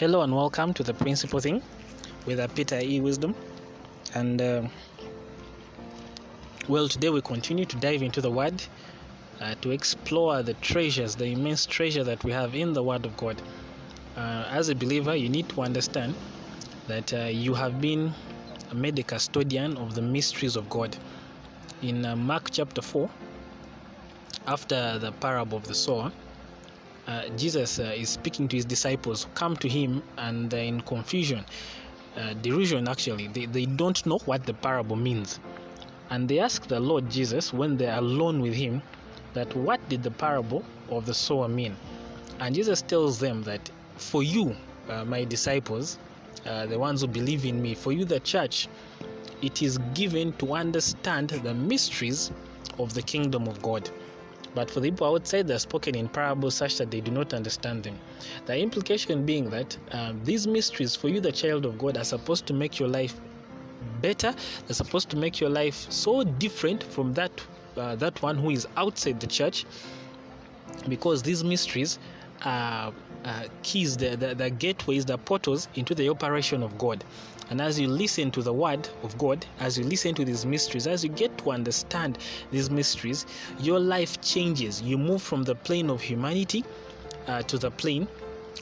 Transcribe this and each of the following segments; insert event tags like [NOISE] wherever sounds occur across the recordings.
Hello and welcome to the Principal Thing with Peter E. Wisdom. And uh, well, today we continue to dive into the Word uh, to explore the treasures, the immense treasure that we have in the Word of God. Uh, as a believer, you need to understand that uh, you have been made a custodian of the mysteries of God. In uh, Mark chapter 4, after the parable of the sower, uh, Jesus uh, is speaking to his disciples come to him and they're in confusion, uh, derision actually. They, they don't know what the parable means. And they ask the Lord Jesus when they're alone with him that what did the parable of the sower mean? And Jesus tells them that for you, uh, my disciples, uh, the ones who believe in me, for you, the church, it is given to understand the mysteries of the kingdom of God. But for the people outside, they're spoken in parables such that they do not understand them. The implication being that um, these mysteries, for you, the child of God, are supposed to make your life better. They're supposed to make your life so different from that uh, that one who is outside the church, because these mysteries are uh, keys, the, the, the gateways, the portals into the operation of God. And as you listen to the word of God, as you listen to these mysteries, as you get to understand these mysteries, your life changes. You move from the plane of humanity uh, to the plane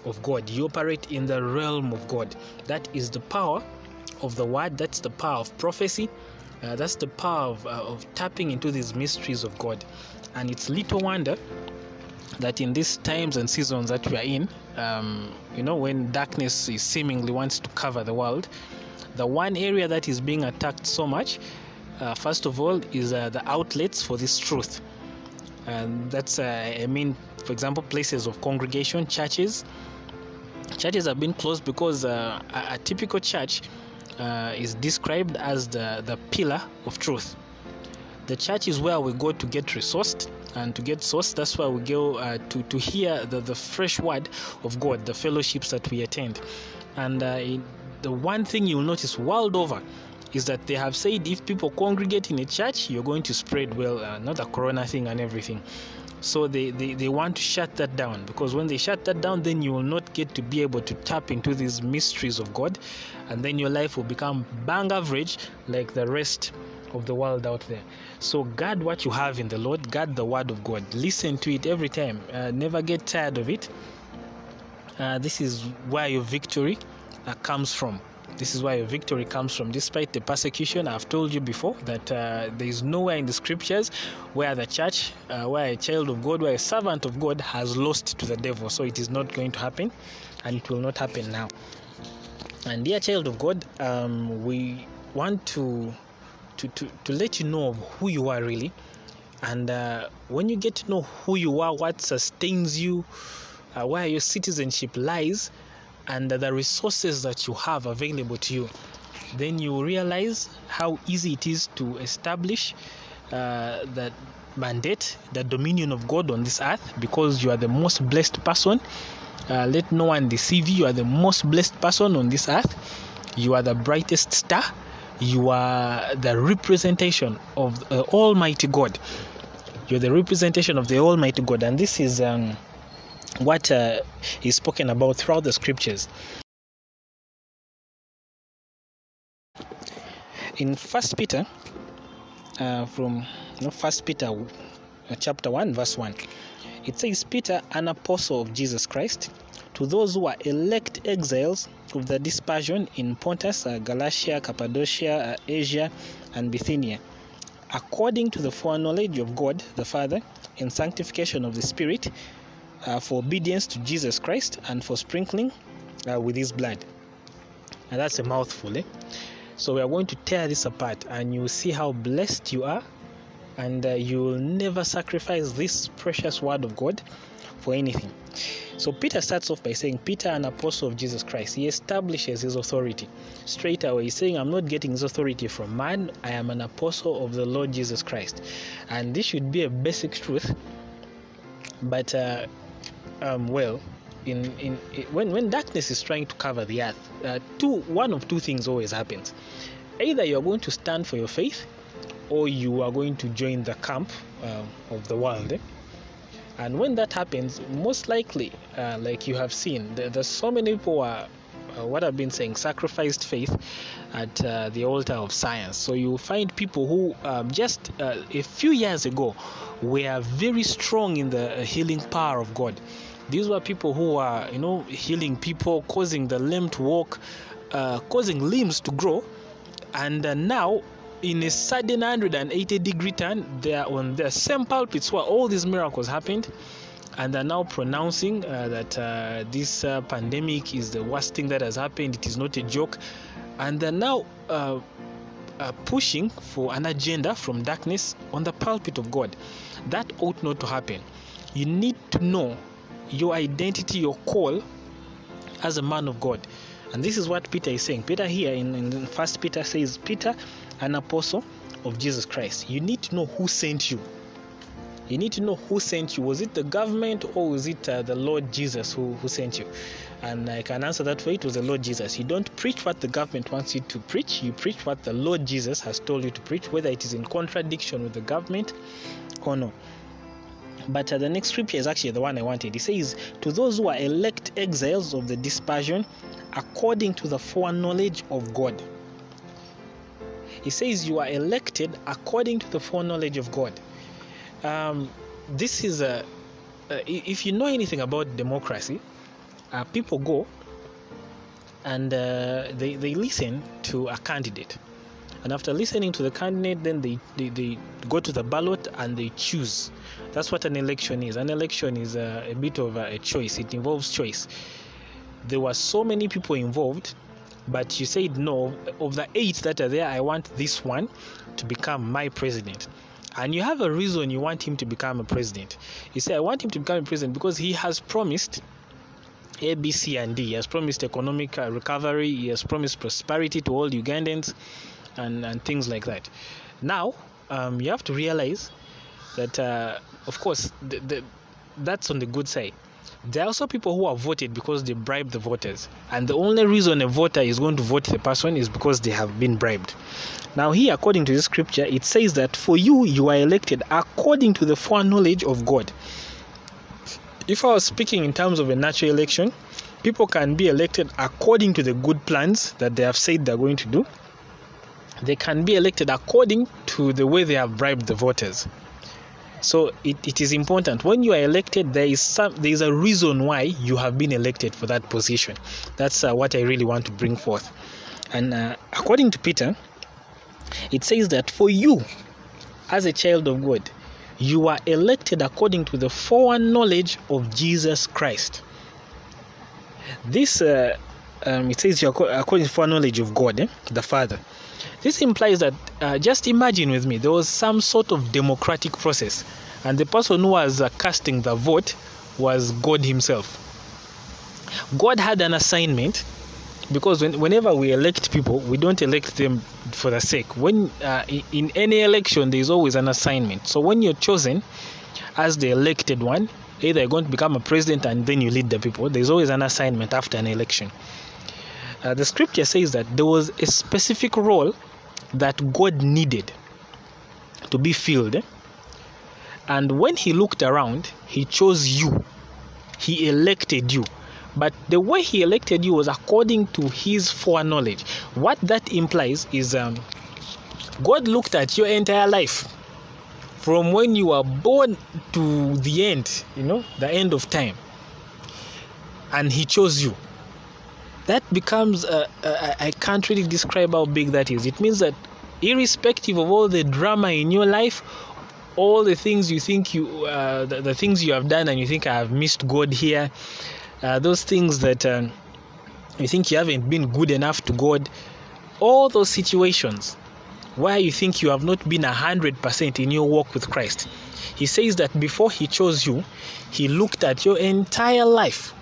of God. You operate in the realm of God. That is the power of the word, that's the power of prophecy. Uh, that's the power of, uh, of tapping into these mysteries of God. And it's little wonder that in these times and seasons that we are in, um, you know, when darkness is seemingly wants to cover the world, the one area that is being attacked so much, uh, first of all, is uh, the outlets for this truth. And that's, uh, I mean, for example, places of congregation, churches. Churches have been closed because uh, a, a typical church uh, is described as the, the pillar of truth. The church is where we go to get resourced and to get source. That's why we go uh, to, to hear the, the fresh word of God, the fellowships that we attend. And in, the one thing you'll notice world over is that they have said if people congregate in a church, you're going to spread, well, uh, not a corona thing and everything. So they, they, they want to shut that down because when they shut that down, then you will not get to be able to tap into these mysteries of God, and then your life will become bang average like the rest of the world out there. So guard what you have in the Lord, guard the word of God. Listen to it every time. Uh, never get tired of it. Uh, this is where your victory comes from. This is where your victory comes from. Despite the persecution, I've told you before that uh, there is nowhere in the scriptures where the church, uh, where a child of God, where a servant of God has lost to the devil. So it is not going to happen, and it will not happen now. And dear child of God, um, we want to to, to, to let you know of who you are really. And uh, when you get to know who you are, what sustains you, uh, where your citizenship lies, and the resources that you have available to you, then you realize how easy it is to establish uh, that mandate, the dominion of God on this earth, because you are the most blessed person. Uh, let no one deceive you. You are the most blessed person on this earth. You are the brightest star you are the representation of the Almighty God. You're the representation of the Almighty God, and this is um, what uh, is spoken about throughout the scriptures. In First Peter, uh, from know, First Peter uh, chapter one, verse one, it says, "Peter, an apostle of Jesus Christ." to those who are elect exiles of the dispersion in Pontus, uh, Galatia, Cappadocia, uh, Asia, and Bithynia, according to the foreknowledge of God the Father, in sanctification of the Spirit, uh, for obedience to Jesus Christ, and for sprinkling uh, with His blood. And that's a mouthful, eh? So we are going to tear this apart, and you will see how blessed you are, and uh, you will never sacrifice this precious word of God for anything. So Peter starts off by saying, Peter, an apostle of Jesus Christ, he establishes his authority straight away. He's saying, I'm not getting his authority from man, I am an apostle of the Lord Jesus Christ. And this should be a basic truth. But, uh, um, well, in, in, when, when darkness is trying to cover the earth, uh, two, one of two things always happens. Either you're going to stand for your faith, or you are going to join the camp uh, of the world. Eh? And when that happens, most likely, uh, like you have seen, there, there's so many people who are uh, what I've been saying, sacrificed faith at uh, the altar of science. So you find people who um, just uh, a few years ago were very strong in the healing power of God. These were people who were, you know, healing people, causing the lame to walk, uh, causing limbs to grow, and uh, now in a sudden 180 degree turn, they are on the same pulpits where all these miracles happened and are now pronouncing uh, that uh, this uh, pandemic is the worst thing that has happened. It is not a joke, and they're now uh, uh, pushing for an agenda from darkness on the pulpit of God. That ought not to happen. You need to know your identity, your call as a man of God. And this is what Peter is saying. Peter here in, in First Peter says, Peter, an apostle of Jesus Christ. You need to know who sent you you need to know who sent you. Was it the government or was it uh, the Lord Jesus who, who sent you? And I can answer that for you. It was the Lord Jesus. You don't preach what the government wants you to preach, you preach what the Lord Jesus has told you to preach, whether it is in contradiction with the government or no. But uh, the next scripture is actually the one I wanted. It says, To those who are elect exiles of the dispersion according to the foreknowledge of God. He says, You are elected according to the foreknowledge of God um, this is a uh, if you know anything about democracy, uh, people go and uh, they, they listen to a candidate. And after listening to the candidate, then they, they, they go to the ballot and they choose. That's what an election is. An election is a, a bit of a, a choice, it involves choice. There were so many people involved, but you said no. Of the eight that are there, I want this one to become my president and you have a reason you want him to become a president. You say, I want him to become a president because he has promised A, B, C, and D. He has promised economic uh, recovery, he has promised prosperity to all Ugandans, and, and things like that. Now, um, you have to realize that, uh, of course, the, the, that's on the good side. There are also people who are voted because they bribe the voters, and the only reason a voter is going to vote the person is because they have been bribed. Now, here, according to the scripture, it says that for you, you are elected according to the foreknowledge of God. If I was speaking in terms of a natural election, people can be elected according to the good plans that they have said they're going to do. They can be elected according to the way they have bribed the voters. So it, it is important when you are elected. There is some there is a reason why you have been elected for that position. That's uh, what I really want to bring forth. And uh, according to Peter, it says that for you, as a child of God, you are elected according to the foreknowledge of Jesus Christ. This, uh, um, it says, according to foreknowledge of God, eh? the Father. This implies that, uh, just imagine with me, there was some sort of democratic process, and the person who was uh, casting the vote was God Himself. God had an assignment because when, whenever we elect people, we don't elect them for the sake. When uh, in any election, there is always an assignment. So when you're chosen as the elected one, either you're going to become a president and then you lead the people. There's always an assignment after an election. Uh, the scripture says that there was a specific role that God needed to be filled. And when he looked around, he chose you. He elected you but the way he elected you was according to his foreknowledge. What that implies is um, God looked at your entire life from when you were born to the end, you know, the end of time, and he chose you. That becomes, uh, uh, I can't really describe how big that is. It means that irrespective of all the drama in your life, all the things you think you, uh, the, the, things you have done and you think I have missed God here, uh, those things that um, you think you haven't been good enough to God, all those situations where you think you have not been a hundred percent in your walk with Christ. He says that before he chose you, he looked at your entire life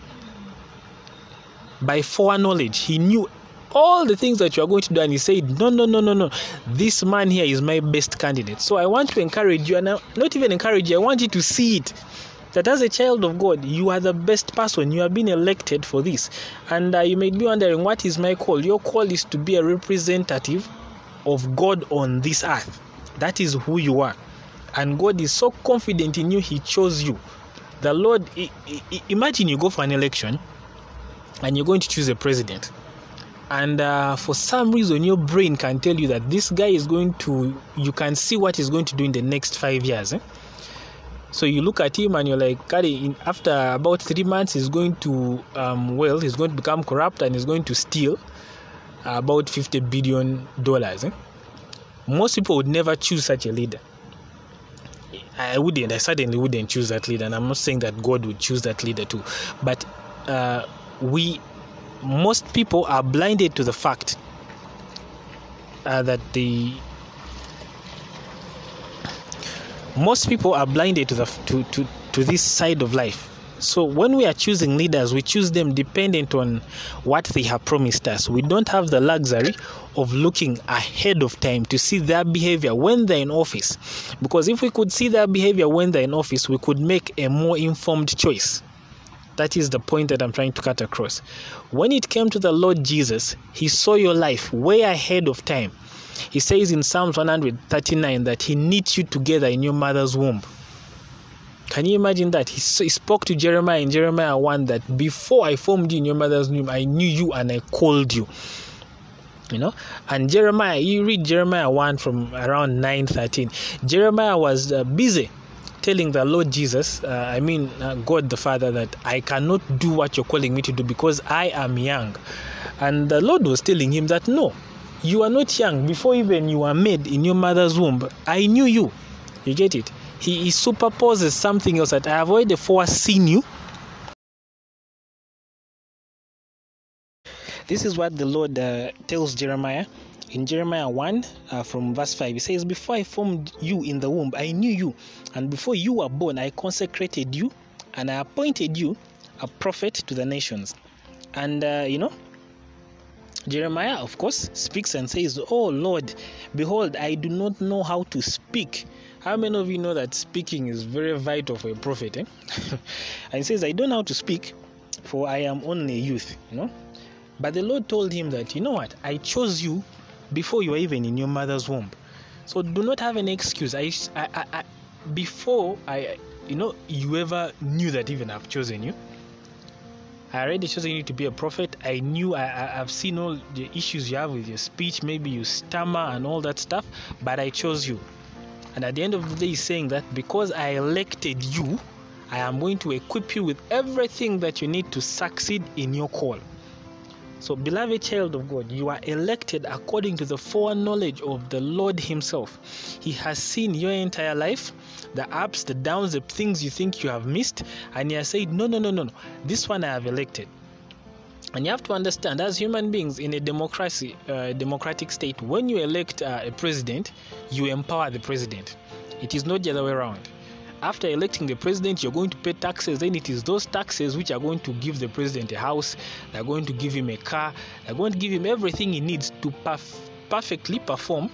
by foreknowledge. He knew all the things that you are going to do, and he said, No, no, no, no, no. This man here is my best candidate. So I want to encourage you, and I, not even encourage you, I want you to see it that as a child of God, you are the best person. You have been elected for this. And uh, you may be wondering, what is my call? Your call is to be a representative of God on this earth. That is who you are. And God is so confident in you, He chose you the Lord, imagine you go for an election and you're going to choose a president. And uh, for some reason, your brain can tell you that this guy is going to, you can see what he's going to do in the next five years. Eh? So you look at him and you're like, after about three months, he's going to, um, well, he's going to become corrupt and he's going to steal about 50 billion dollars. Eh? Most people would never choose such a leader. I wouldn't. I certainly wouldn't choose that leader, and I'm not saying that God would choose that leader too. But uh, we, most people, are blinded to the fact uh, that the most people are blinded to the to, to, to this side of life so when we are choosing leaders, we choose them dependent on what they have promised us. We don't have the luxury of looking ahead of time to see their behavior when they're in office. Because if we could see their behavior when they're in office, we could make a more informed choice. That is the point that I'm trying to cut across. When it came to the Lord Jesus, He saw your life way ahead of time. He says in Psalms 139 that He knit you together in your mother's womb. Can you imagine that? He, spoke to Jeremiah in Jeremiah 1 that before I formed you in your mother's womb, I knew you and I called you. You know, and Jeremiah, you read Jeremiah 1 from around 9 13. Jeremiah was uh, busy telling the Lord Jesus, uh, I mean, uh, God the Father, that I cannot do what you're calling me to do because I am young. And the Lord was telling him that no, you are not young. Before even you were made in your mother's womb, I knew you. You get it? he, he superposes something else that I have already foreseen you. This is what the Lord uh, tells Jeremiah in Jeremiah 1 uh, from verse 5. He says, Before I formed you in the womb, I knew you, and before you were born, I consecrated you, and I appointed you a prophet to the nations. And uh, you know, Jeremiah, of course, speaks and says, Oh Lord, behold, I do not know how to speak how many of you know that speaking is very vital for a prophet? Eh? [LAUGHS] and he says, I don't know how to speak, for I am only a youth, you know. But the Lord told him that, you know what, I chose you before you were even in your mother's womb. So do not have any excuse. I, I, I, before I, you know, you ever knew that even I've chosen you. I already chosen you to be a prophet. I knew I, I, I've seen all the issues you have with your speech. Maybe you stammer and all that stuff, but I chose you. And at the end of the day, he's saying that because I elected you, I am going to equip you with everything that you need to succeed in your call. So, beloved child of God, you are elected according to the foreknowledge of the Lord Himself. He has seen your entire life, the ups, the downs, the things you think you have missed, and He has said, No, no, no, no, no. This one I have elected. And you have to understand, as human beings in a democracy, uh, democratic state, when you elect uh, a president, you empower the president. It is not the other way around. After electing the president, you're going to pay taxes. Then it is those taxes which are going to give the president a house. They're going to give him a car. They're going to give him everything he needs to perf- perfectly perform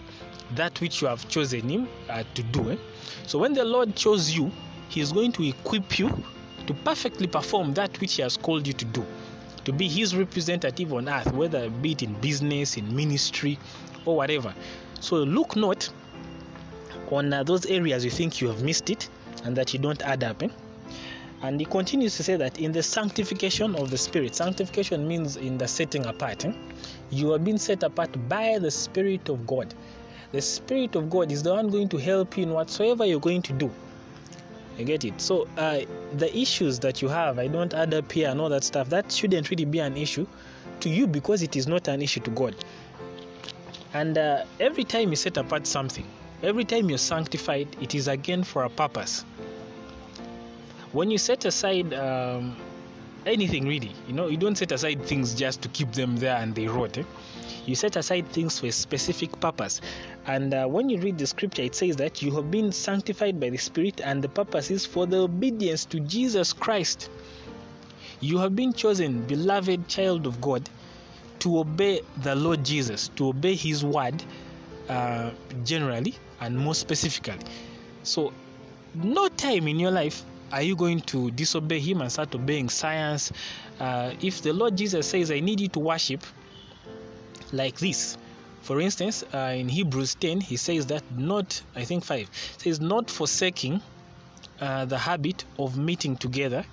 that which you have chosen him uh, to do. Eh? So when the Lord chose you, He is going to equip you to perfectly perform that which He has called you to do to be his representative on earth, whether be it in business, in ministry, or whatever. So look not on uh, those areas you think you have missed it and that you don't add up. Eh? And he continues to say that in the sanctification of the Spirit, sanctification means in the setting apart. Eh? You are being set apart by the Spirit of God. The Spirit of God is the one going to help you in whatsoever you're going to do. You get it? So uh, the issues that you have, I don't add up here and all that stuff, that shouldn't really be an issue to you because it is not an issue to God. And uh, every time you set apart something, every time you're sanctified, it is again for a purpose. When you set aside um, anything really, you know, you don't set aside things just to keep them there and they rot. Eh? You set aside things for a specific purpose. And uh, when you read the scripture, it says that you have been sanctified by the Spirit, and the purpose is for the obedience to Jesus Christ. You have been chosen, beloved child of God, to obey the Lord Jesus, to obey His word uh, generally and more specifically. So, no time in your life are you going to disobey Him and start obeying science. Uh, if the Lord Jesus says, I need you to worship, like this. For instance, uh, in Hebrews 10, he says that not, I think 5, says, not forsaking uh, the habit of meeting together,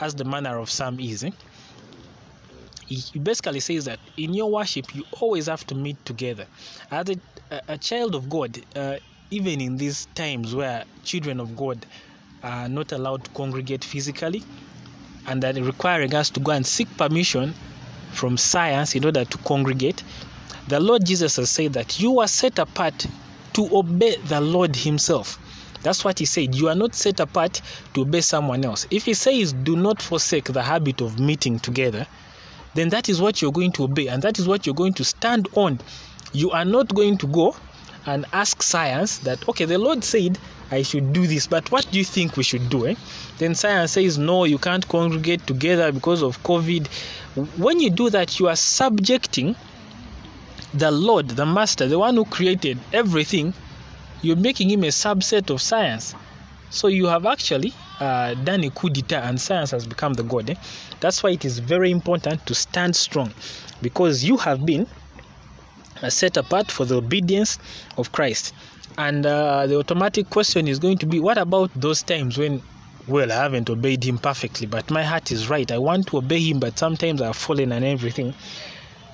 as the manner of some is. Eh? He basically says that in your worship, you always have to meet together. As a, a child of God, uh, even in these times where children of God are not allowed to congregate physically, and that requiring us to go and seek permission from science in order to congregate, the Lord Jesus has said that you are set apart to obey the Lord Himself. That's what He said. You are not set apart to obey someone else. If He says, do not forsake the habit of meeting together, then that is what you're going to obey and that is what you're going to stand on. You are not going to go and ask science that, okay, the Lord said I should do this, but what do you think we should do? Eh? Then science says, no, you can't congregate together because of COVID. When you do that, you are subjecting the Lord, the Master, the one who created everything, you're making him a subset of science. So you have actually uh, done a coup d'etat, and science has become the God. Eh? That's why it is very important to stand strong, because you have been uh, set apart for the obedience of Christ. And uh, the automatic question is going to be, what about those times when well, I haven't obeyed him perfectly, but my heart is right. I want to obey him, but sometimes I've fallen and everything.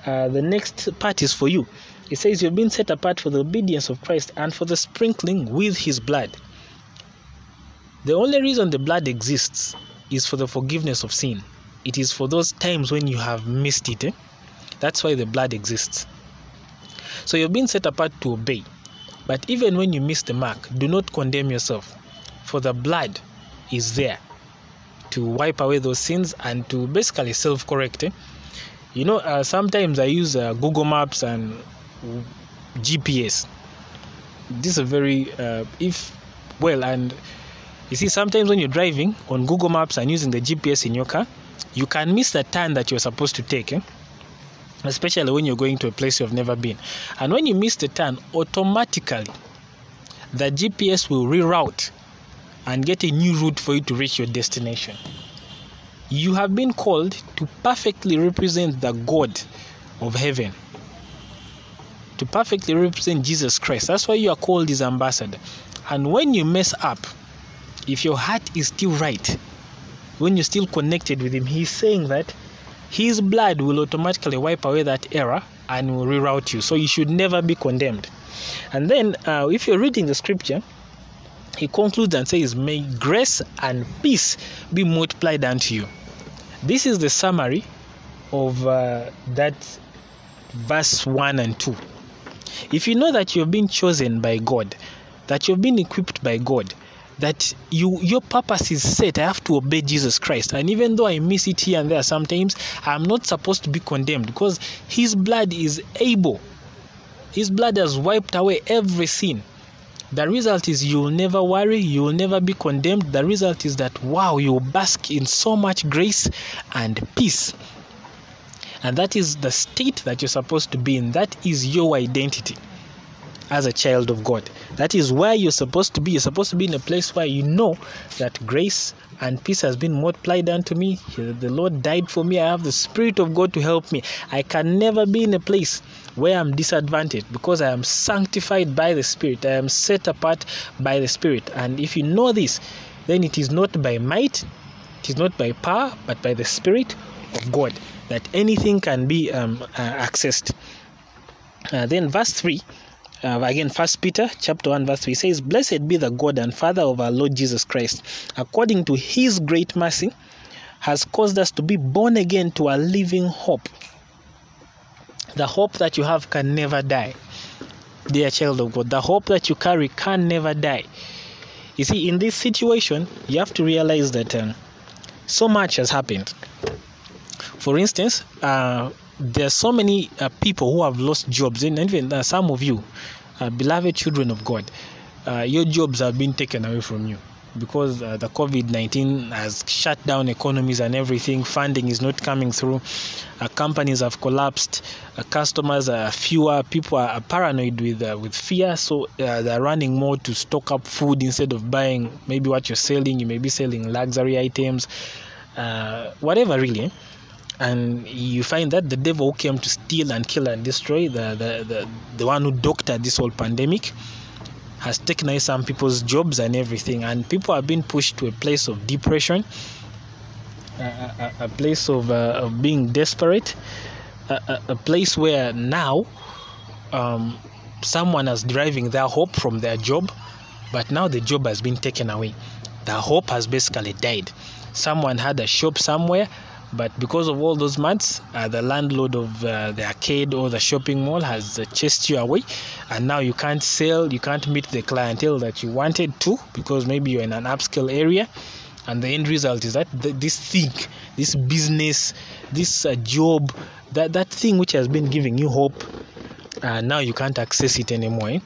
Uh, the next part is for you. It says, You've been set apart for the obedience of Christ and for the sprinkling with his blood. The only reason the blood exists is for the forgiveness of sin. It is for those times when you have missed it. Eh? That's why the blood exists. So you've been set apart to obey. But even when you miss the mark, do not condemn yourself, for the blood is there to wipe away those sins and to basically self correct. Eh? You know, uh, sometimes I use uh, Google Maps and GPS. This is a very, uh, if, well, and you see, sometimes when you're driving on Google Maps and using the GPS in your car, you can miss the turn that you're supposed to take. Eh? especially when you're going to a place you've never been. And when you miss the turn, automatically the GPS will reroute and get a new route for you to reach your destination. You have been called to perfectly represent the God of heaven, to perfectly represent Jesus Christ. That's why you are called his ambassador. And when you mess up, if your heart is still right, when you're still connected with him, he's saying that his blood will automatically wipe away that error and will reroute you. So you should never be condemned. And then, uh, if you're reading the scripture, he concludes and says, May grace and peace be multiplied unto you. This is the summary of uh, that verse 1 and 2. If you know that you've been chosen by God, that you've been equipped by God, that you your purpose is set. I have to obey jesus christ. And even though i miss it here and there sometimes i'm not supposed to be condemned because his blood is able. His blood has wiped away every sin. The result is you'll never worry you'll never be condemned. The result is that wow you bask in so much grace and peace. And that is the state that you're supposed to be in. That is your identity as a child of God. That is where you're supposed to be. You're supposed to be in a place where you know that grace and peace has been multiplied unto me. The Lord died for me. I have the Spirit of God to help me. I can never be in a place where I'm disadvantaged because I am sanctified by the Spirit. I am set apart by the Spirit. And if you know this, then it is not by might, it is not by power, but by the Spirit of God that anything can be um, uh, accessed. Uh, then, verse 3 uh, again first peter chapter 1 verse 3 says blessed be the god and father of our lord jesus christ. According to his great mercy has caused us to be born again to a living hope. The hope that you have can never die dear child of god. The hope that you carry can never die. You see in this situation you have to realize that um, so much has happened. For instance uh, there are so many uh, people who have lost jobs, and even uh, some of you, uh, beloved children of God, uh, your jobs have been taken away from you because uh, the COVID 19 has shut down economies and everything. Funding is not coming through. Uh, companies have collapsed. customers are fewer. People are, paranoid with with fear, so they're running more to stock up food instead of buying maybe what you're selling. You may be selling luxury items, whatever really and you find that the devil came to steal and kill and destroy the, the, the, the one who doctored this whole pandemic has taken away some people's jobs and everything, and people are being pushed to a place of depression, a, a, a place of, uh, of being desperate, a, a, place where now um, someone is deriving their hope from their job, but now the job has been taken away. The hope has basically died. Someone had a shop somewhere but because of all those months, uh, the landlord of uh, the arcade or the shopping mall has chased you away, and now you can't sell, you can't meet the clientele that you wanted to because maybe you're in an upscale area. And the end result is that th- this thing, this business, this uh, job, that, that thing which has been giving you hope, uh, now you can't access it anymore. Eh?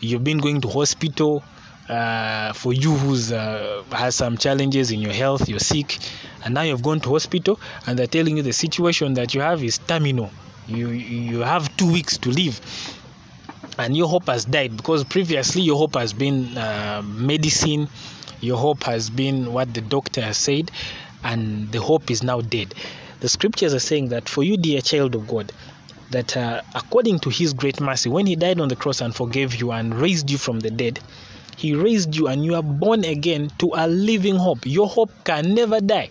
You've been going to hospital, uh, for you who's uh, has some challenges in your health, you're sick, and now you've gone to hospital and they're telling you the situation that you have is terminal. You you have two weeks to live, and your hope has died because previously your hope has been uh, medicine, your hope has been what the doctor has said, and the hope is now dead. The scriptures are saying that for you, dear child of God, that uh, according to His great mercy, when He died on the cross and forgave you and raised you from the dead he raised you and you are born again to a living hope. Your hope can never die.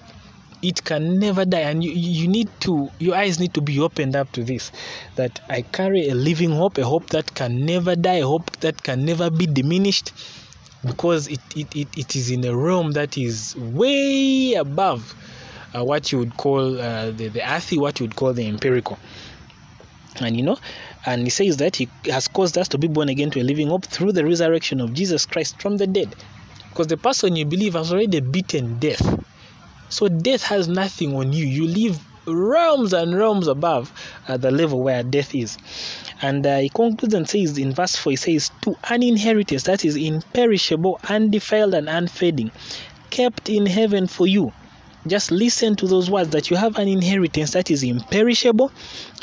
It can never die. And you, you need to, your eyes need to be opened up to this that I carry a living hope, a hope that can never die, a hope that can never be diminished because it, it, it, it is in a realm that is way above uh, what you would call uh, the, the earthy, what you would call the empirical. And you know, and he says that he has caused us to be born again to a living hope through the resurrection of Jesus Christ from the dead. Because the person you believe has already beaten death. So death has nothing on you. You live realms and realms above uh, the level where death is. And uh, he concludes and says in verse 4, he says, To an inheritance that is imperishable, undefiled, and unfading, kept in heaven for you just listen to those words that you have an inheritance that is imperishable,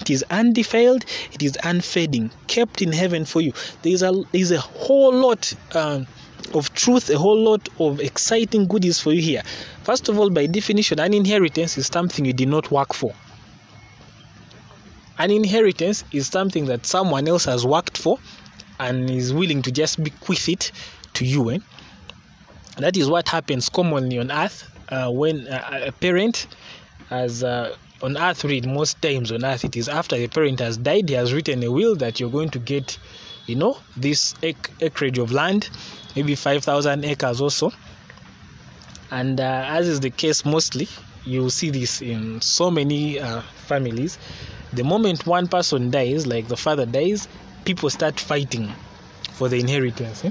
it is undefiled, it is unfading, kept in heaven for you. There is a, there is a whole lot um, of truth, a whole lot of exciting goodies for you here. First of all, by definition, an inheritance is something you did not work for. An inheritance is something that someone else has worked for and is willing to just bequeath it to you. Eh? That is what happens commonly on earth uh, when uh, a parent has uh, on earth read most times on earth it is after the parent has died he has written a will that you're going to get you know this acreage of land maybe 5000 acres or so and uh, as is the case mostly you see this in so many uh, families the moment one person dies like the father dies people start fighting for the inheritance eh?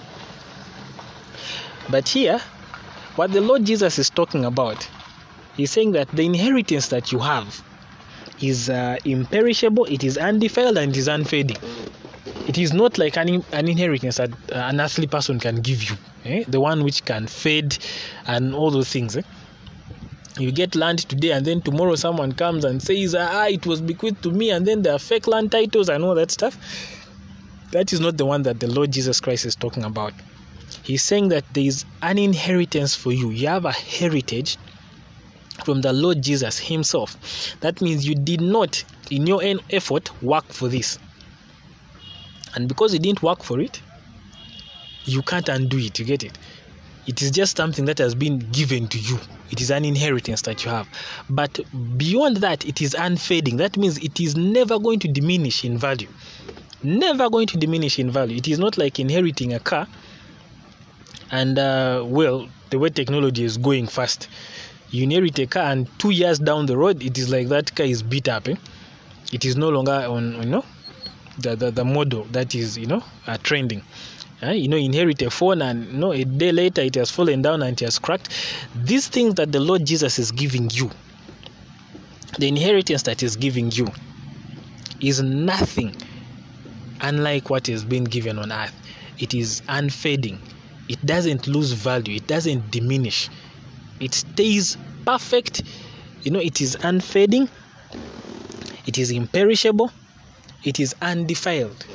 but here what the Lord Jesus is talking about, he's saying that the inheritance that you have is uh, imperishable, it is undefiled, and it is unfading. It is not like an, an inheritance that uh, an earthly person can give you, eh? the one which can fade and all those things. Eh? You get land today, and then tomorrow someone comes and says, Ah, it was bequeathed to me, and then there are fake land titles and all that stuff. That is not the one that the Lord Jesus Christ is talking about. He's saying that there is an inheritance for you. You have a heritage from the Lord Jesus Himself. That means you did not, in your own effort, work for this. And because you didn't work for it, you can't undo it. You get it? It is just something that has been given to you. It is an inheritance that you have. But beyond that, it is unfading. That means it is never going to diminish in value. Never going to diminish in value. It is not like inheriting a car and uh, well the way technology is going fast you inherit a car and two years down the road it is like that car is beat up eh? it is no longer on you know the, the, the model that is you know uh, trending. Uh, you know inherit a phone and you know a day later it has fallen down and it has cracked. These things that the lord jesus is giving you the inheritance that is giving you is nothing unlike what is being given on earth. It is unfading. It doesn't lose value, it doesn't diminish, it stays perfect. You know, it is unfading, it is imperishable, it is undefiled.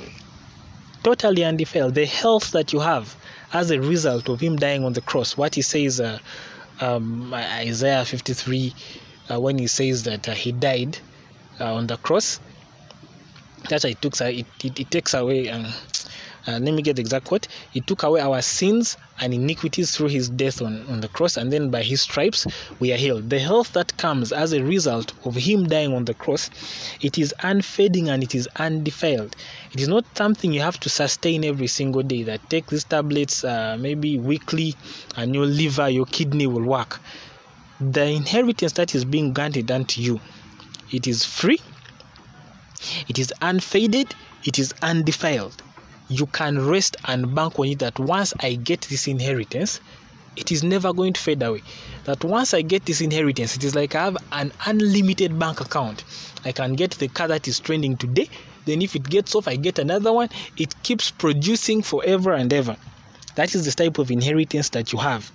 Totally undefiled. The health that you have as a result of him dying on the cross, what he says, uh, um, Isaiah 53, uh, when he says that uh, he died uh, on the cross, that it, took, it, it, it takes away. Um, uh, let me get the exact quote. He took away our sins and iniquities through his death on, on the cross and then by his stripes we are healed. The health that comes as a result of him dying on the cross it is unfading and it is undefiled. It is not something you have to sustain every single day. That take these tablets uh, maybe weekly and your liver your kidney will work. The inheritance that is being granted unto you it is free. It is unfaded. It is undefiled you can rest and bank on it that once I get this inheritance, it is never going to fade away. That once I get this inheritance, it is like I have an unlimited bank account. I can get the car that is trending today, then if it gets off, I get another one. It keeps producing forever and ever. That is the type of inheritance that you have.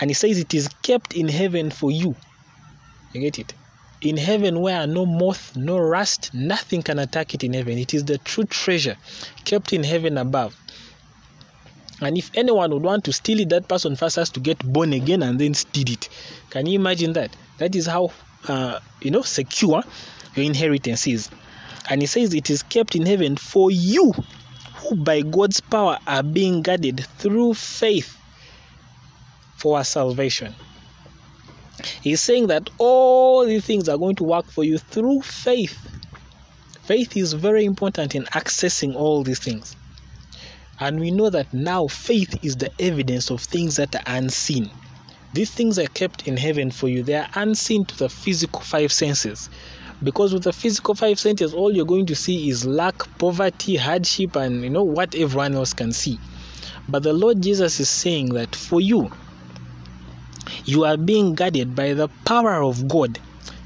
And he says it is kept in heaven for you. You get it? In heaven where no moth, no rust, nothing can attack it in heaven. It is the true treasure kept in heaven above. And if anyone would want to steal it, that person first has to get born again and then steal it. Can you imagine that? That is how uh, you know secure your inheritance is. And he says it is kept in heaven for you, who by God's power are being guarded through faith for our salvation. He's saying that all these things are going to work for you through faith. Faith is very important in accessing all these things. And we know that now faith is the evidence of things that are unseen. These things are kept in heaven for you. They are unseen to the physical five senses. Because with the physical five senses, all you're going to see is lack, poverty, hardship, and you know what everyone else can see. But the Lord Jesus is saying that for you, you are being guarded by the power of God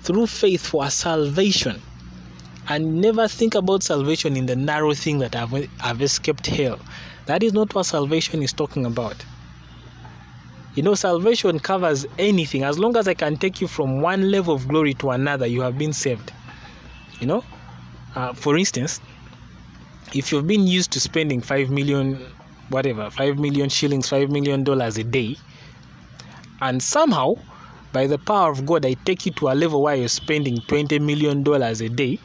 through faith for salvation. And never think about salvation in the narrow thing that I've, I've escaped hell. That is not what salvation is talking about. You know, salvation covers anything. As long as I can take you from one level of glory to another, you have been saved. You know, uh, for instance, if you've been used to spending 5 million, whatever, 5 million shillings, 5 million dollars a day, and somehow by the power of god i take you to a level where you're spending 20 million dollars a day.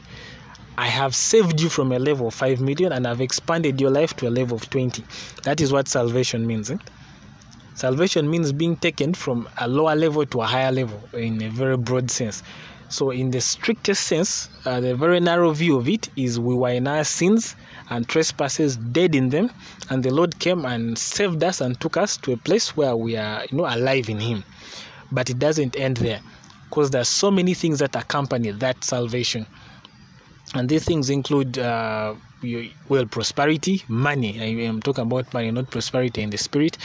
I have saved you from a level of 5 million and i've expanded your life to a level of 20 that is what salvation means eh? salvation means being taken from a lower level to a higher level in a very broad sense. So in the strictest sense uh, the very narrow view of it is we were in our sins and trespasses dead in them and the lord came and saved us and took us to a place where we are you know alive in him. But it doesn't end there because there are so many things that accompany that salvation. And these things include uh, well prosperity money. I am talking about money not prosperity in the spirit.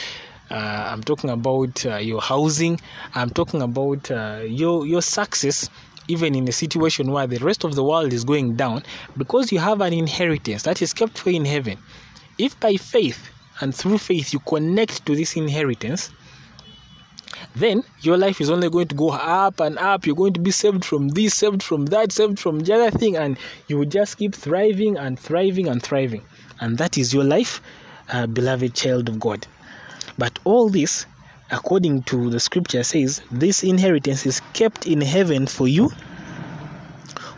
Uh, I'm talking about uh, your housing. I'm talking about uh, your your success even in a situation where the rest of the world is going down, because you have an inheritance that is kept for in heaven. If by faith and through faith you connect to this inheritance, then your life is only going to go up and up. You're going to be saved from this, saved from that, saved from the other thing, and you will just keep thriving and thriving and thriving. And that is your life, uh, beloved child of God. But all this according to the scripture says, this inheritance is kept in heaven for you,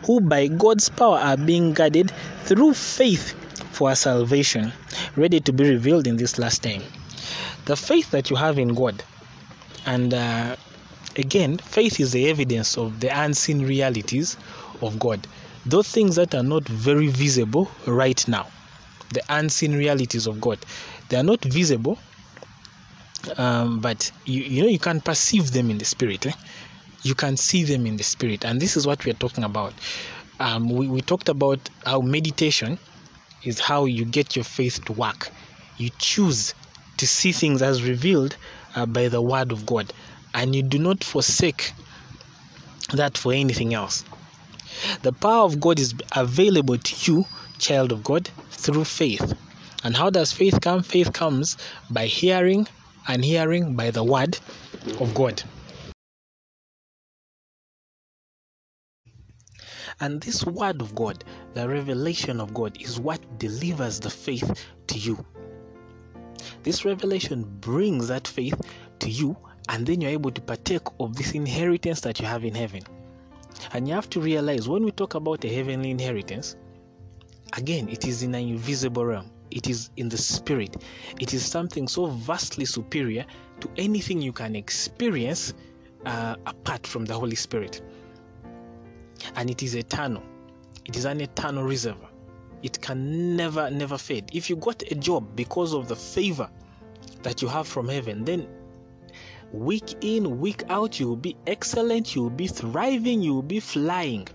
who by God's power are being guarded through faith for salvation, ready to be revealed in this last time. The faith that you have in God, and uh, again, faith is the evidence of the unseen realities of God. Those things that are not very visible right now, the unseen realities of God, they are not visible um, but you, you know you can perceive them in the spirit eh? you can see them in the spirit. And this is what we're talking about. Um, we, we talked about how meditation is how you get your faith to work. You choose to see things as revealed uh, by the word of god. And you do not forsake that for anything else. The power of god is available to you child of god through faith. And how does faith come? Faith comes by hearing and hearing by the word of God. And this word of God, the revelation of God, is what delivers the faith to you. This revelation brings that faith to you, and then you're able to partake of this inheritance that you have in heaven. And you have to realize when we talk about a heavenly inheritance, again, it is in an invisible realm it is in the spirit. It is something so vastly superior to anything you can experience uh, apart from the Holy Spirit. And it is eternal. It is an eternal reservoir. It can never, never fade. If you got a job because of the favor that you have from heaven, then week in, week out, you will be excellent, you will be thriving, you will be flying.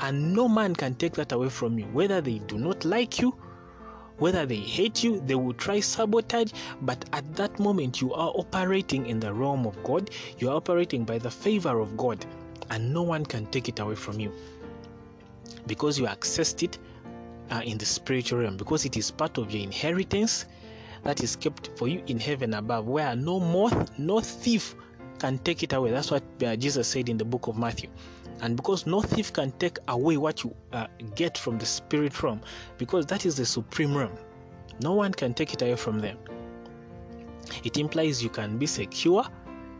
And no man can take that away from you. Whether they do not like you, whether they hate you, they will try sabotage, but at that moment you are operating in the realm of God, you are operating by the favor of God, and no one can take it away from you because you accessed it uh, in the spiritual realm, because it is part of your inheritance that is kept for you in heaven above, where no moth, no thief can take it away. That's what uh, Jesus said in the book of Matthew. And because no thief can take away what you uh, get from the spirit realm, because that is the supreme realm, no one can take it away from them. It implies you can be secure,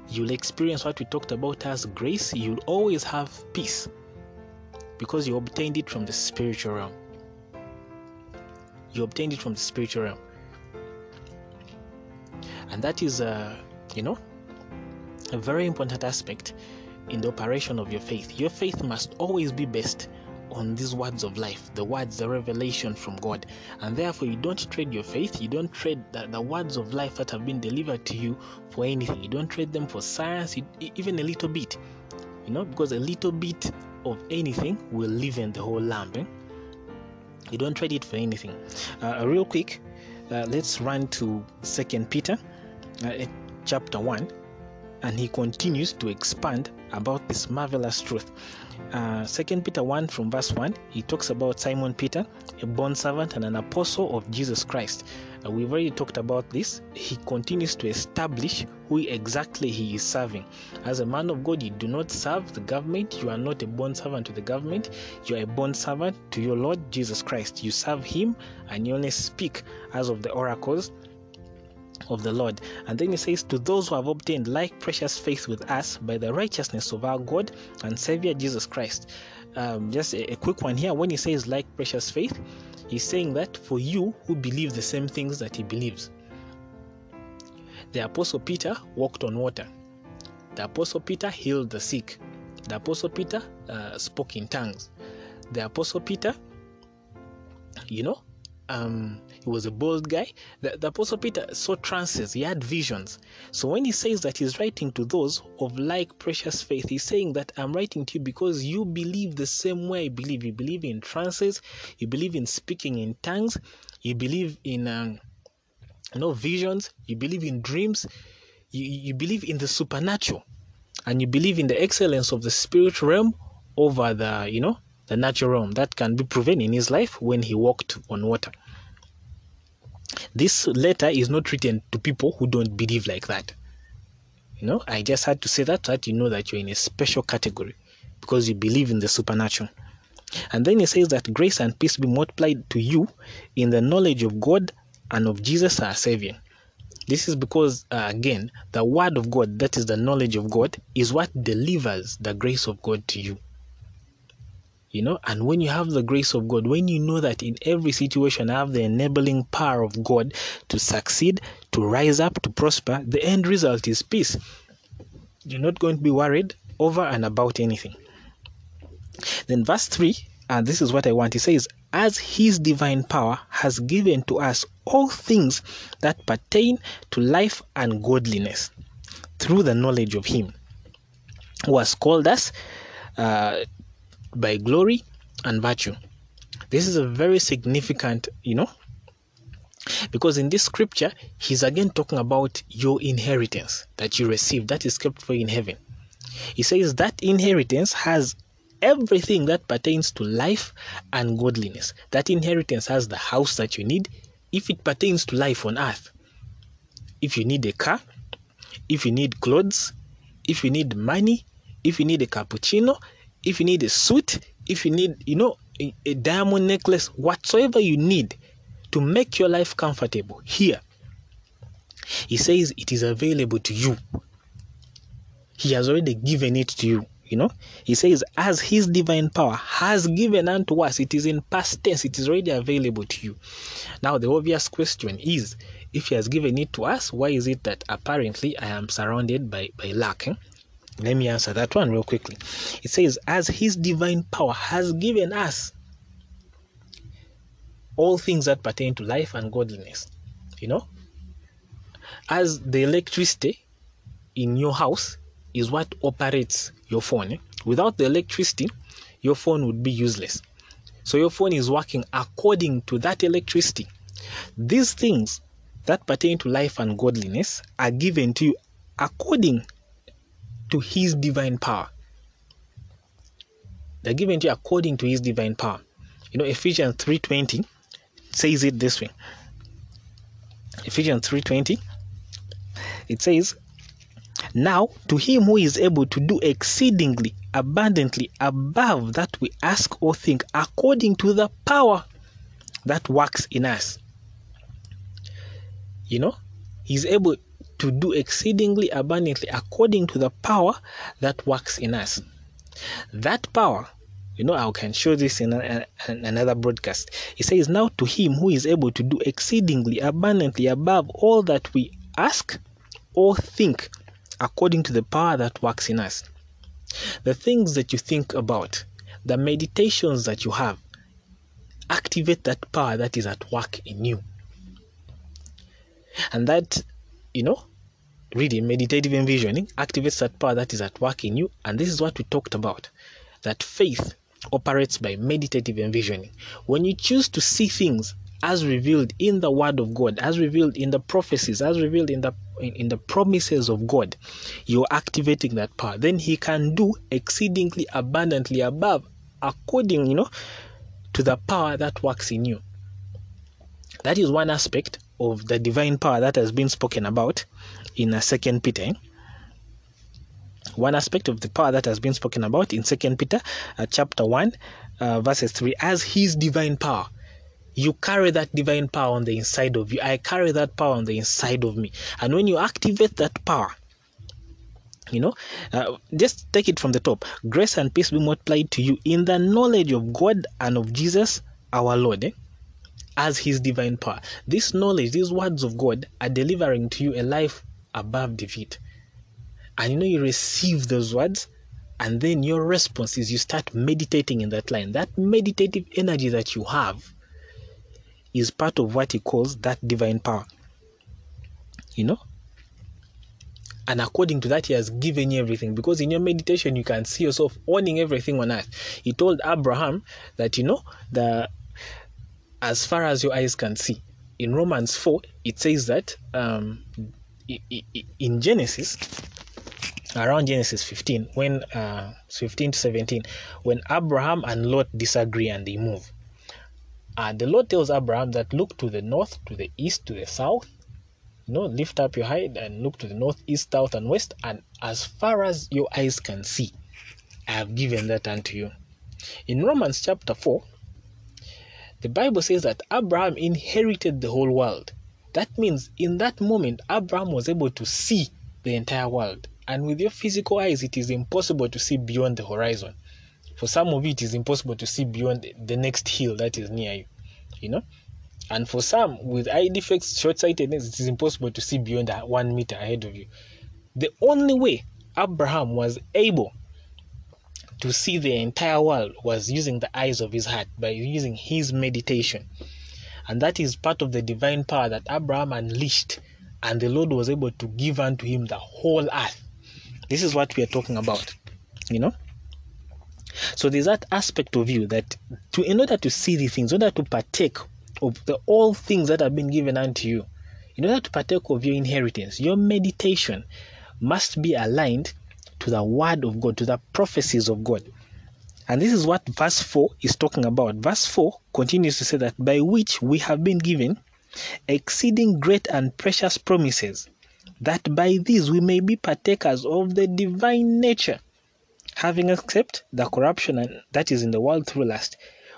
you'll experience what we talked about as grace, you'll always have peace because you obtained it from the spiritual realm. You obtained it from the spiritual realm. And that is, uh, you know, a very important aspect in the operation of your faith. Your faith must always be based on these words of life, the words, the revelation from God. And therefore, you don't trade your faith, you don't trade the, the words of life that have been delivered to you for anything. You don't trade them for science, even a little bit. You know, because a little bit of anything will live in the whole lamb. Eh? You don't trade it for anything. Uh, real quick, uh, let's run to Second Peter, uh, chapter one, and he continues to expand about this marvelous truth. Uh, Second Peter 1 from verse 1, he talks about Simon Peter, a bond servant and an apostle of Jesus Christ. Uh, we've already talked about this. He continues to establish who exactly he is serving. As a man of God, you do not serve the government. You are not a bond servant to the government. You are a bond servant to your Lord Jesus Christ. You serve him and you only speak as of the oracles of the Lord. And then he says, To those who have obtained like precious faith with us by the righteousness of our God and Savior Jesus Christ. Um, just a, a quick one here. When he says like precious faith, he's saying that for you who believe the same things that he believes. The Apostle Peter walked on water. The Apostle Peter healed the sick. The Apostle Peter uh, spoke in tongues. The Apostle Peter, you know, um, he was a bold guy. The, the Apostle Peter saw trances, he had visions. So when he says that he's writing to those of like precious faith, he's saying that I'm writing to you because you believe the same way I believe. You believe in trances, you believe in speaking in tongues, you believe in um, you know, visions, you believe in dreams, you, you believe in the supernatural, and you believe in the excellence of the spirit realm over the, you know, the natural realm that can be proven in his life when he walked on water. This letter is not written to people who don't believe like that. You know, I just had to say that so that you know that you're in a special category because you believe in the supernatural. And then he says that grace and peace be multiplied to you in the knowledge of God and of Jesus our Savior. This is because, uh, again, the Word of God, that is the knowledge of God, is what delivers the grace of God to you you know? And when you have the grace of god when you know that in every situation i have the enabling power of god to succeed to rise up to prosper the end result is peace. You're not going to be worried over and about anything. Then verse 3 and this is what i want he says as his divine power has given to us all things that pertain to life and godliness through the knowledge of him who has called us uh, by glory and virtue. This is a very significant, you know, because in this scripture, he's again talking about your inheritance that you receive, that is kept for you in heaven. He says that inheritance has everything that pertains to life and godliness. That inheritance has the house that you need if it pertains to life on earth. If you need a car, if you need clothes, if you need money, if you need a cappuccino, if you need a suit, if you need, you know, a, a diamond necklace, whatsoever you need to make your life comfortable here, he says it is available to you. He has already given it to you. You know, he says, as his divine power has given unto us, it is in past tense, it is already available to you. Now, the obvious question is if he has given it to us, why is it that apparently I am surrounded by, by lack? Eh? Let me answer that one real quickly. It says, as his divine power has given us all things that pertain to life and godliness. You know, as the electricity in your house is what operates your phone. Eh? Without the electricity, your phone would be useless. So your phone is working according to that electricity. These things that pertain to life and godliness are given to you according to his divine power. They're given to you according to his divine power. You know, Ephesians 3:20 says it this way. Ephesians 3:20 it says now to him who is able to do exceedingly abundantly above that we ask or think according to the power that works in us you know he's able to do exceedingly abundantly according to the power that works in us. That power you know i can show this in a, another broadcast. He says now to him who is able to do exceedingly abundantly above all that we ask or think according to the power that works in us. The things that you think about the meditations that you have activate that power that is at work in you. And that you know reading meditative envisioning activates that power that is at work in you and this is what we talked about that faith operates by meditative envisioning. When you choose to see things as revealed in the word of god as revealed in the prophecies as revealed in the in, in the promises of god you're activating that power. Then he can do exceedingly abundantly above according you know to the power that works in you. That is one aspect of the divine power that has been spoken about in second peter. One aspect of the power that has been spoken about in second peter uh, chapter 1 uh, verses 3 as his divine power. You carry that divine power on the inside of you. I carry that power on the inside of me. And when you activate that power you know uh, just take it from the top. Grace and peace be multiplied to you in the knowledge of god and of jesus our lord eh? as his divine power. This knowledge, these words of God are delivering to you a life above defeat. And you know, you receive those words, and then your response is you start meditating in that line. That meditative energy that you have is part of what he calls that divine power. You know? And according to that, he has given you everything. Because in your meditation, you can see yourself owning everything on earth. He told Abraham that, you know, the as far as your eyes can see. In Romans 4, it says that um, in Genesis, around Genesis 15, when uh, 15 to 17, when Abraham and Lot disagree and they move, And the Lord tells Abraham that look to the north, to the east, to the south, you know, lift up your head and look to the north, east, south, and west, and as far as your eyes can see, I have given that unto you. In Romans chapter 4, the Bible says that Abraham inherited the whole world. That means in that moment, Abraham was able to see the entire world. And with your physical eyes, it is impossible to see beyond the horizon. For some of you, it is impossible to see beyond the next hill that is near you. You know? And for some, with eye defects, short sightedness, it is impossible to see beyond one meter ahead of you. The only way Abraham was able to see the entire world was using the eyes of his heart by using his meditation. And that is part of the divine power that Abraham unleashed, and the Lord was able to give unto him the whole earth. This is what we are talking about, you know. So there's that aspect of you that, to in order to see the things, in order to partake of the all things that have been given unto you, in order to partake of your inheritance, your meditation must be aligned to the word of God, to the prophecies of God. And this is what verse 4 is talking about. Verse 4 continues to say that by which we have been given exceeding great and precious promises, that by these we may be partakers of the divine nature, having accepted the corruption that is in the world through lust.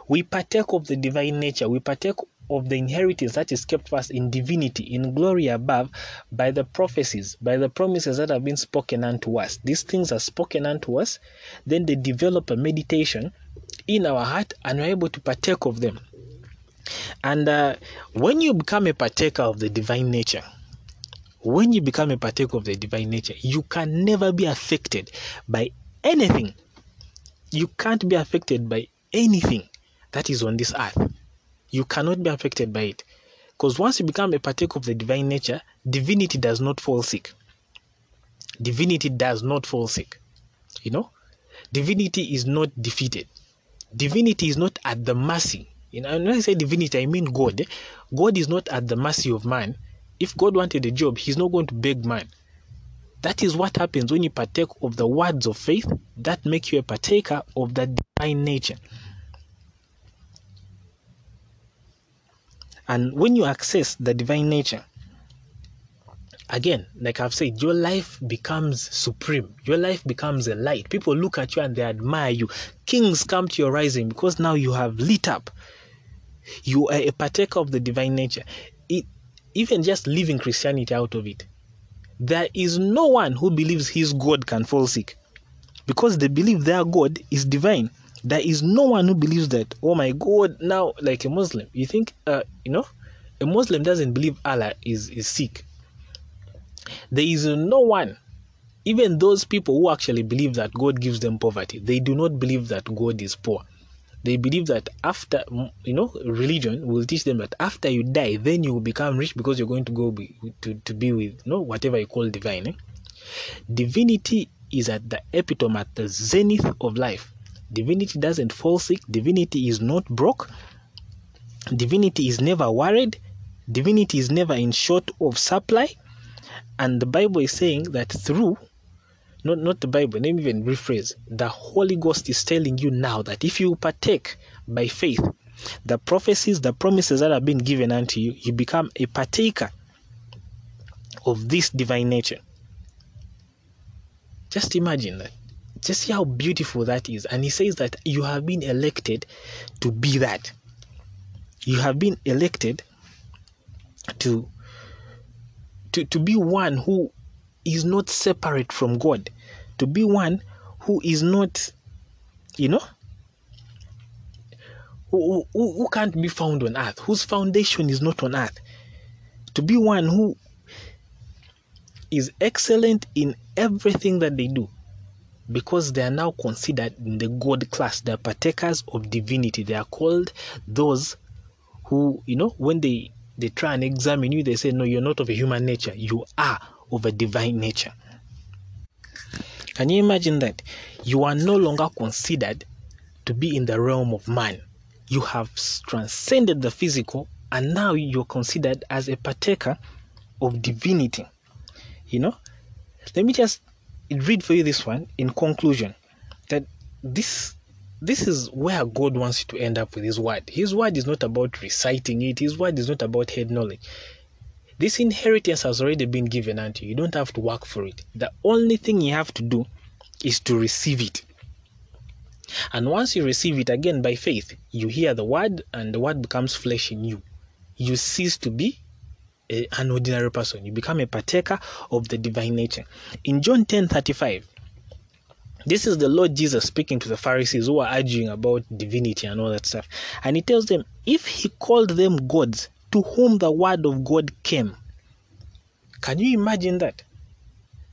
We partake of the divine nature, we partake of the inheritance that is kept for us in divinity, in glory above, by the prophecies, by the promises that have been spoken unto us. These things are spoken unto us, then they develop a meditation in our heart and we're able to partake of them. And uh, when you become a partaker of the divine nature, when you become a partaker of the divine nature, you can never be affected by anything. You can't be affected by anything that is on this earth you cannot be affected by it. Because once you become a partaker of the divine nature, divinity does not fall sick. Divinity does not fall sick. You know, divinity is not defeated. Divinity is not at the mercy. You know, when I say divinity, I mean God. God is not at the mercy of man. If God wanted a job, He's not going to beg man. That is what happens when you partake of the words of faith that make you a partaker of that divine nature. And when you access the divine nature, again, like I've said, your life becomes supreme. Your life becomes a light. People look at you and they admire you. Kings come to your rising because now you have lit up. You are a partaker of the divine nature. It, even just leaving Christianity out of it, there is no one who believes his God can fall sick because they believe their God is divine there is no one who believes that oh my god now like a muslim you think uh, you know a muslim doesn't believe allah is is sick. There is no one even those people who actually believe that god gives them poverty they do not believe that god is poor. They believe that after you know religion will teach them that after you die then you will become rich because you're going to go be, to, to be with you know whatever you call divine eh? divinity is at the epitome at the zenith of life Divinity doesn't fall sick. Divinity is not broke. Divinity is never worried. Divinity is never in short of supply. And the Bible is saying that through, not, not the Bible, let me even rephrase, the Holy Ghost is telling you now that if you partake by faith, the prophecies, the promises that have been given unto you, you become a partaker of this divine nature. Just imagine that. Just see how beautiful that is. And he says that you have been elected to be that. You have been elected to to, to be one who is not separate from God, to be one who is not, you know, who, who, who can't be found on earth, whose foundation is not on earth, to be one who is excellent in everything that they do, because they are now considered in the God class. They are partakers of divinity. They are called those who, you know, when they, they try and examine you, they say, No, you're not of a human nature. You are of a divine nature. Can you imagine that? You are no longer considered to be in the realm of man. You have transcended the physical, and now you're considered as a partaker of divinity. You know, let me just read for you this one in conclusion that this this is where God wants you to end up with His word. His word is not about reciting it, His word is not about head knowledge. This inheritance has already been given unto you. You don't have to work for it. The only thing you have to do is to receive it. And once you receive it again by faith, you hear the word and the word becomes flesh in you. You cease to be a, an ordinary person. You become a partaker of the divine nature. In John 10 35, this is the Lord Jesus speaking to the Pharisees who are arguing about divinity and all that stuff. And he tells them, if he called them gods to whom the word of God came, can you imagine that?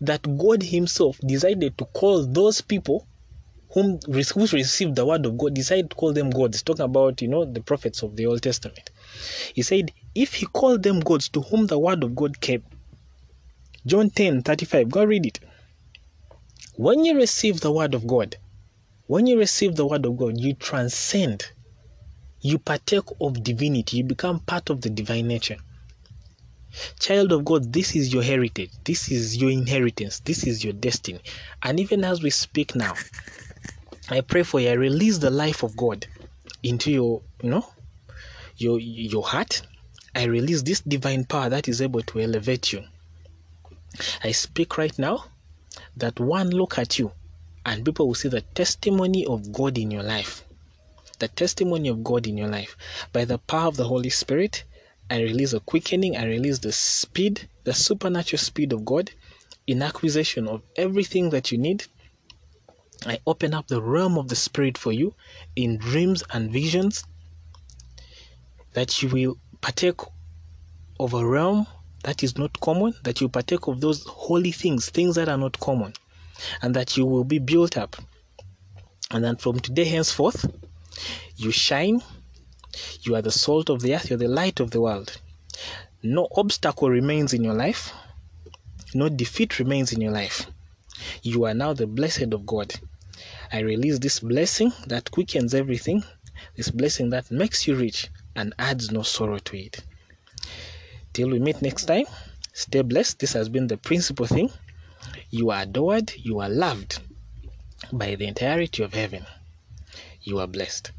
That God Himself decided to call those people whom who received the word of God, decided to call them gods, talking about, you know, the prophets of the Old Testament. He said, if he called them gods to whom the word of God came. John 10 35. Go read it. When you receive the word of God, when you receive the word of God, you transcend. You partake of divinity. You become part of the divine nature. Child of God, this is your heritage. This is your inheritance. This is your destiny. And even as we speak now, I pray for you. I release the life of God into your, you know, your your heart i release this divine power that is able to elevate you i speak right now that one look at you and people will see the testimony of god in your life the testimony of God in your life. By the power of the Holy Spirit, I release a quickening, I release the speed, the supernatural speed of God in acquisition of everything that you need. I open up the realm of the Spirit for you in dreams and visions that you will partake of a realm that is not common, that you partake of those holy things, things that are not common, and that you will be built up. And then from today henceforth, you shine. You are the salt of the earth, you're the light of the world. No obstacle remains in your life, no defeat remains in your life. You are now the blessed of God. I release this blessing that quickens everything, this blessing that makes you rich and adds no sorrow to it. Till we meet next time, stay blessed. This has been the principal thing. You are adored, you are loved by the entirety of heaven. You are blessed.